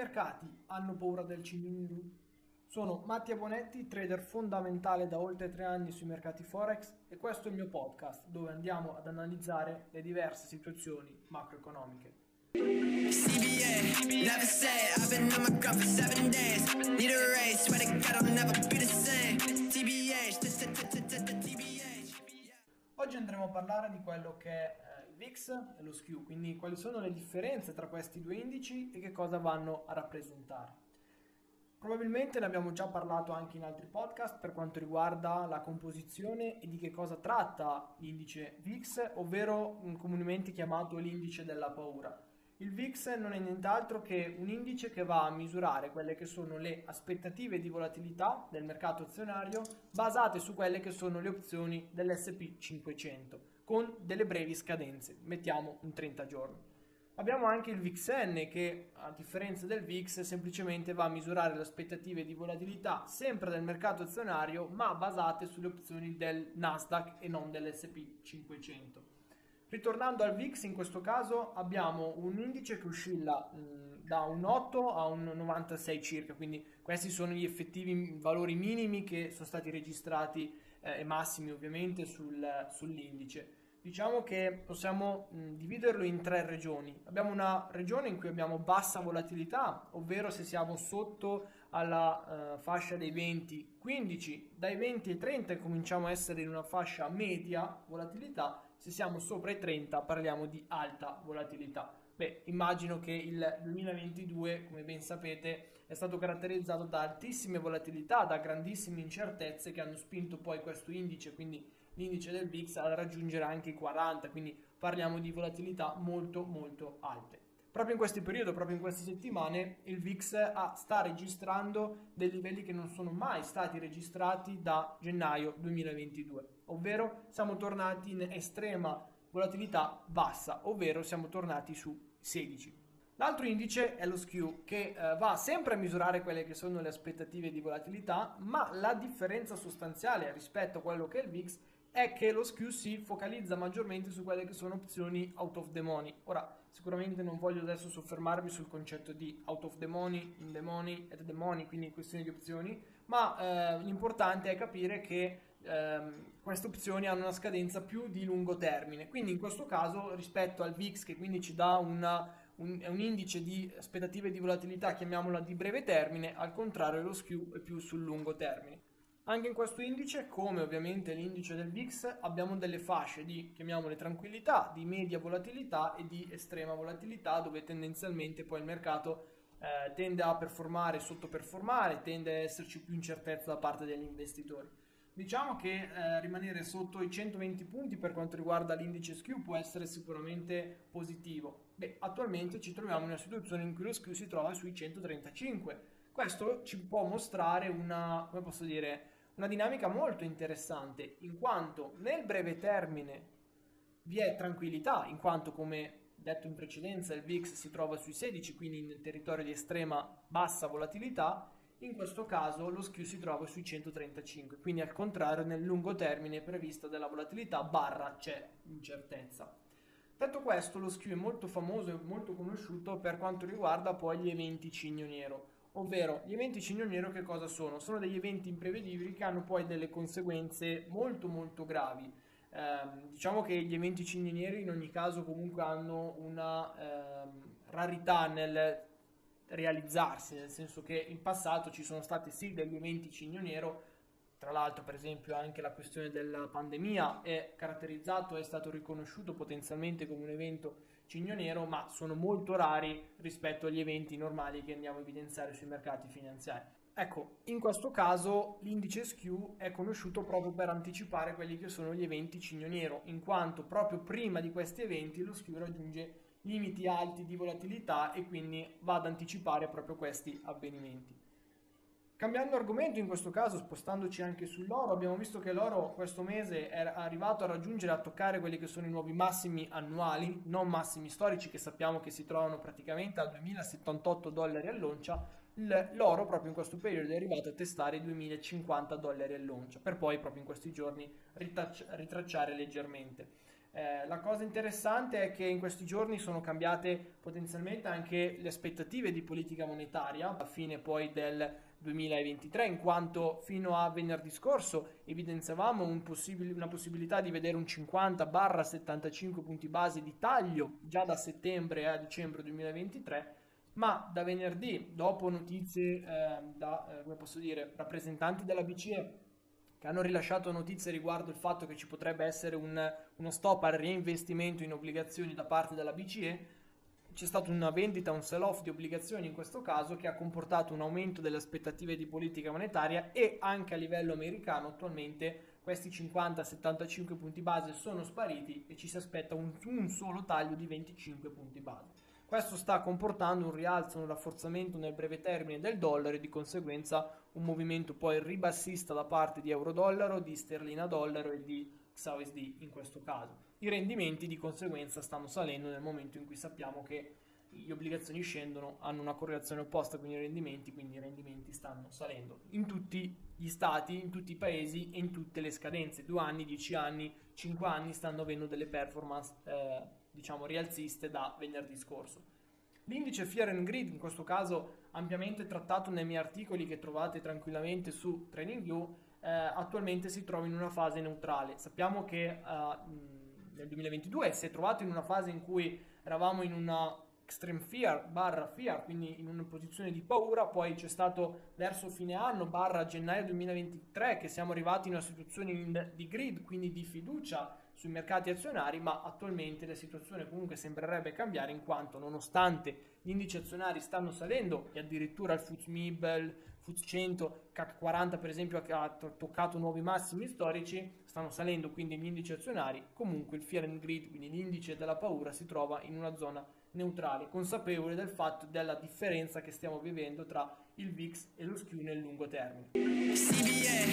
mercati hanno paura del nero? Sono Mattia Bonetti, trader fondamentale da oltre tre anni sui mercati Forex e questo è il mio podcast dove andiamo ad analizzare le diverse situazioni macroeconomiche. Oggi andremo a parlare di quello che è VIX e lo skew, quindi quali sono le differenze tra questi due indici e che cosa vanno a rappresentare. Probabilmente ne abbiamo già parlato anche in altri podcast per quanto riguarda la composizione e di che cosa tratta l'indice VIX, ovvero comunemente chiamato l'indice della paura. Il VIX non è nient'altro che un indice che va a misurare quelle che sono le aspettative di volatilità del mercato azionario basate su quelle che sono le opzioni dell'SP 500 con delle brevi scadenze, mettiamo un 30 giorni. Abbiamo anche il VIXN che a differenza del VIX semplicemente va a misurare le aspettative di volatilità sempre del mercato azionario ma basate sulle opzioni del Nasdaq e non dell'SP 500. Ritornando al VIX, in questo caso abbiamo un indice che oscilla mh, da un 8 a un 96 circa, quindi questi sono gli effettivi valori minimi che sono stati registrati eh, e massimi ovviamente sul, sull'indice. Diciamo che possiamo mh, dividerlo in tre regioni. Abbiamo una regione in cui abbiamo bassa volatilità, ovvero se siamo sotto alla uh, fascia dei 20-15, dai 20 ai 30 cominciamo a essere in una fascia media volatilità se siamo sopra i 30 parliamo di alta volatilità. Beh, immagino che il 2022, come ben sapete, è stato caratterizzato da altissime volatilità, da grandissime incertezze che hanno spinto poi questo indice, quindi l'indice del VIX, a raggiungere anche i 40, quindi parliamo di volatilità molto molto alte. Proprio in questo periodo, proprio in queste settimane, il VIX sta registrando dei livelli che non sono mai stati registrati da gennaio 2022, ovvero siamo tornati in estrema volatilità bassa, ovvero siamo tornati su 16. L'altro indice è lo skew che eh, va sempre a misurare quelle che sono le aspettative di volatilità, ma la differenza sostanziale rispetto a quello che è il VIX è che lo skew si focalizza maggiormente su quelle che sono opzioni out of the money. Ora, sicuramente non voglio adesso soffermarmi sul concetto di out of the money, in the money, at the money, quindi questioni di opzioni, ma eh, l'importante è capire che eh, queste opzioni hanno una scadenza più di lungo termine. Quindi in questo caso, rispetto al VIX, che quindi ci dà una, un, un, indice di aspettative di volatilità, chiamiamola di breve termine, al contrario lo skew è più sul lungo termine. Anche in questo indice, come ovviamente l'indice del VIX, abbiamo delle fasce di, chiamiamole tranquillità, di media volatilità e di estrema volatilità, dove tendenzialmente poi il mercato eh, tende a performare, sottoperformare, tende a esserci più incertezza da parte degli investitori. Diciamo che eh, rimanere sotto i 120 punti per quanto riguarda l'indice SKU può essere sicuramente positivo. Beh, attualmente ci troviamo in una situazione in cui lo SKU si trova sui 135. Questo ci può mostrare una, come posso dire, una dinamica molto interessante, in quanto nel breve termine vi è tranquillità, in quanto come detto in precedenza il VIX si trova sui 16, quindi nel territorio di estrema bassa volatilità, in questo caso lo skew si trova sui 135, quindi al contrario nel lungo termine prevista della volatilità barra c'è incertezza. Detto questo, lo skew è molto famoso e molto conosciuto per quanto riguarda poi gli eventi cigno nero ovvero gli eventi cigno nero che cosa sono? Sono degli eventi imprevedibili che hanno poi delle conseguenze molto molto gravi. Eh, diciamo che gli eventi cigni neri in ogni caso comunque hanno una eh, rarità nel realizzarsi, nel senso che in passato ci sono stati sì degli eventi cigno nero, tra l'altro, per esempio, anche la questione della pandemia è caratterizzato, è stato riconosciuto potenzialmente come un evento cigno nero, ma sono molto rari rispetto agli eventi normali che andiamo a evidenziare sui mercati finanziari. Ecco, in questo caso l'indice SKU è conosciuto proprio per anticipare quelli che sono gli eventi cigno nero, in quanto proprio prima di questi eventi lo SKU raggiunge limiti alti di volatilità e quindi va ad anticipare proprio questi avvenimenti. Cambiando argomento, in questo caso spostandoci anche sull'oro, abbiamo visto che l'oro questo mese è arrivato a raggiungere, a toccare quelli che sono i nuovi massimi annuali, non massimi storici che sappiamo che si trovano praticamente a 2078 dollari all'oncia, l'oro proprio in questo periodo è arrivato a testare i 2050 dollari all'oncia, per poi proprio in questi giorni ritracciare leggermente. Eh, la cosa interessante è che in questi giorni sono cambiate potenzialmente anche le aspettative di politica monetaria a fine poi del 2023, in quanto fino a venerdì scorso evidenziavamo un possib- una possibilità di vedere un 50-75 punti base di taglio già da settembre a dicembre 2023 ma da venerdì, dopo notizie eh, da, eh, dire, rappresentanti della BCE che hanno rilasciato notizie riguardo il fatto che ci potrebbe essere un, uno stop al reinvestimento in obbligazioni da parte della BCE, c'è stata una vendita, un sell-off di obbligazioni in questo caso che ha comportato un aumento delle aspettative di politica monetaria e anche a livello americano attualmente questi 50-75 punti base sono spariti e ci si aspetta un, un solo taglio di 25 punti base. Questo sta comportando un rialzo, un rafforzamento nel breve termine del dollaro e di conseguenza un movimento poi ribassista da parte di euro-dollaro, di sterlina-dollaro e di XAUSD in questo caso. I rendimenti di conseguenza stanno salendo nel momento in cui sappiamo che le obbligazioni scendono, hanno una correlazione opposta con i rendimenti, quindi i rendimenti stanno salendo in tutti gli stati, in tutti i paesi e in tutte le scadenze. Due anni, dieci anni, cinque anni stanno avendo delle performance eh, diciamo rialziste da venerdì scorso. L'indice Fear and Greed, in questo caso ampiamente trattato nei miei articoli che trovate tranquillamente su TradingView, eh, attualmente si trova in una fase neutrale. Sappiamo che eh, nel 2022 si è trovato in una fase in cui eravamo in una extreme fear barra fear, quindi in una posizione di paura, poi c'è stato verso fine anno barra gennaio 2023 che siamo arrivati in una situazione di grid, quindi di fiducia sui mercati azionari, ma attualmente la situazione comunque sembrerebbe cambiare in quanto nonostante gli indici azionari stanno salendo e addirittura il FTSE MIB, FTSE 100, CAC 40 per esempio ha toccato nuovi massimi storici, stanno salendo quindi gli indici azionari, comunque il Fear and Greed, quindi l'indice della paura si trova in una zona neutrali, consapevoli del fatto della differenza che stiamo vivendo tra il VIX e lo skew nel lungo termine. CBA,